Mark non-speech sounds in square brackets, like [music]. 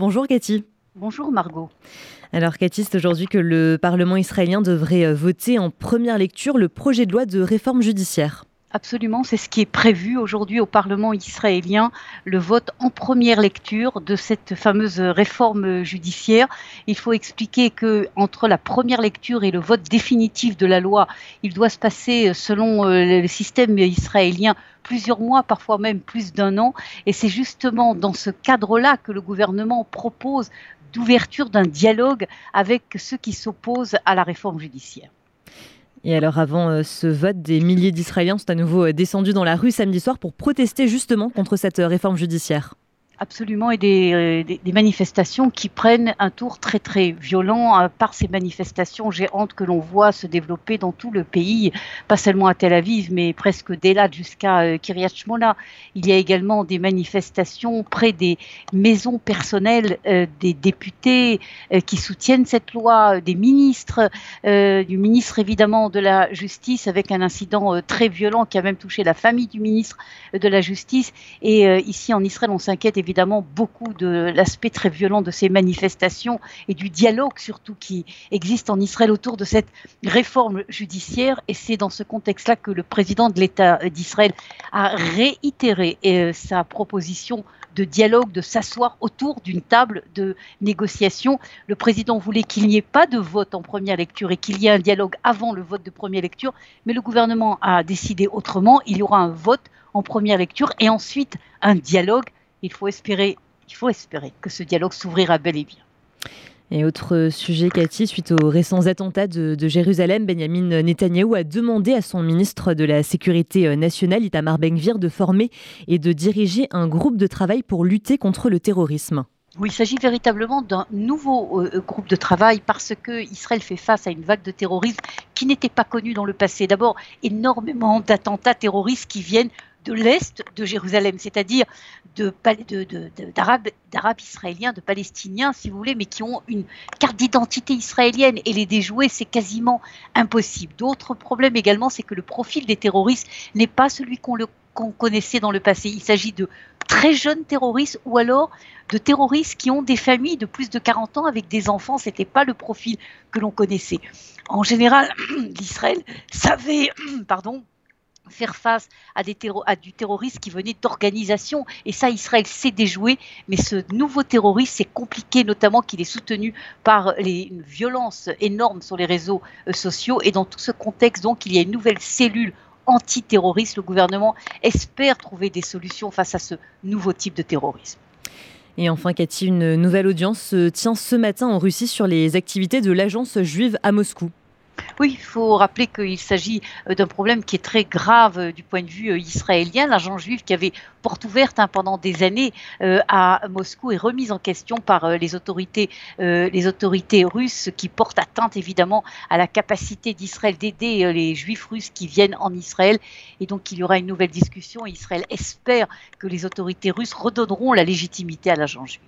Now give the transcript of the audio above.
Bonjour Cathy. Bonjour Margot. Alors Cathy, c'est aujourd'hui que le Parlement israélien devrait euh, voter en première lecture le projet de loi de réforme judiciaire. Absolument, c'est ce qui est prévu aujourd'hui au Parlement israélien, le vote en première lecture de cette fameuse réforme judiciaire. Il faut expliquer que entre la première lecture et le vote définitif de la loi, il doit se passer selon euh, le système israélien plusieurs mois, parfois même plus d'un an. Et c'est justement dans ce cadre-là que le gouvernement propose d'ouverture d'un dialogue avec ceux qui s'opposent à la réforme judiciaire. Et alors avant euh, ce vote, des milliers d'Israéliens sont à nouveau euh, descendus dans la rue samedi soir pour protester justement contre cette euh, réforme judiciaire. Absolument, et des, des, manifestations qui prennent un tour très très violent euh, par ces manifestations géantes que l'on voit se développer dans tout le pays, pas seulement à Tel Aviv, mais presque d'Elat jusqu'à euh, Kiryat Shmona. Il y a également des manifestations près des maisons personnelles euh, des députés euh, qui soutiennent cette loi, des ministres, euh, du ministre évidemment de la Justice, avec un incident euh, très violent qui a même touché la famille du ministre de la Justice. Et ici en Israël, on s'inquiète beaucoup de l'aspect très violent de ces manifestations et du dialogue surtout qui existe en Israël autour de cette réforme judiciaire. Et c'est dans ce contexte-là que le président de l'État d'Israël a réitéré euh, sa proposition de dialogue, de s'asseoir autour d'une table de négociation. Le président voulait qu'il n'y ait pas de vote en première lecture et qu'il y ait un dialogue avant le vote de première lecture, mais le gouvernement a décidé autrement. Il y aura un vote en première lecture et ensuite un dialogue il faut espérer, il faut espérer que ce dialogue s'ouvrira bel et bien. Et autre sujet, Cathy, suite aux récents attentats de, de, Jérusalem, Benjamin Netanyahou a demandé à son ministre de la Sécurité nationale, Itamar Ben-Gvir, de former et de diriger un groupe de travail pour lutter contre le terrorisme. Oui, il s'agit véritablement d'un nouveau euh, groupe de travail parce que Israël fait face à une vague de terrorisme qui n'était pas connue dans le passé. D'abord, énormément d'attentats terroristes qui viennent de l'Est de Jérusalem, c'est-à-dire d'Arabes israéliens, de Palestiniens, si vous voulez, mais qui ont une carte d'identité israélienne et les déjouer, c'est quasiment impossible. D'autres problèmes également, c'est que le profil des terroristes n'est pas celui qu'on qu connaissait dans le passé. Il s'agit de très jeunes terroristes ou alors de terroristes qui ont des familles de plus de 40 ans avec des enfants. Ce n'était pas le profil que l'on connaissait. En général, [clears throat] l'Israël savait, [clears throat] pardon, faire face à, du terrorisme qui venait d'organisations. Et ça, Israël s'est déjoué. Mais ce nouveau terroriste, c'est compliqué, notamment qu'il est soutenu par une violence énorme sur les réseaux euh, sociaux. Et dans tout ce contexte, donc, il y a une nouvelle cellule antiterroriste. Le gouvernement espère trouver des solutions face à ce nouveau type de terrorisme. Et enfin, Cathy, une nouvelle audience se tient ce matin en Russie sur les activités de l'agence juive à Moscou. Oui, il faut rappeler qu'il s'agit euh, d'un problème qui est très grave euh, du point de vue euh, israélien. L'agent juif qui avait porte ouverte hein, pendant des années à Moscou est remise en question par les autorités, euh, les russes qui portent atteinte évidemment à la capacité d'Israël d'aider les juifs russes qui viennent en Israël. Et donc il y aura une nouvelle discussion. Israël espère que les autorités russes redonneront la légitimité à l'agent juif.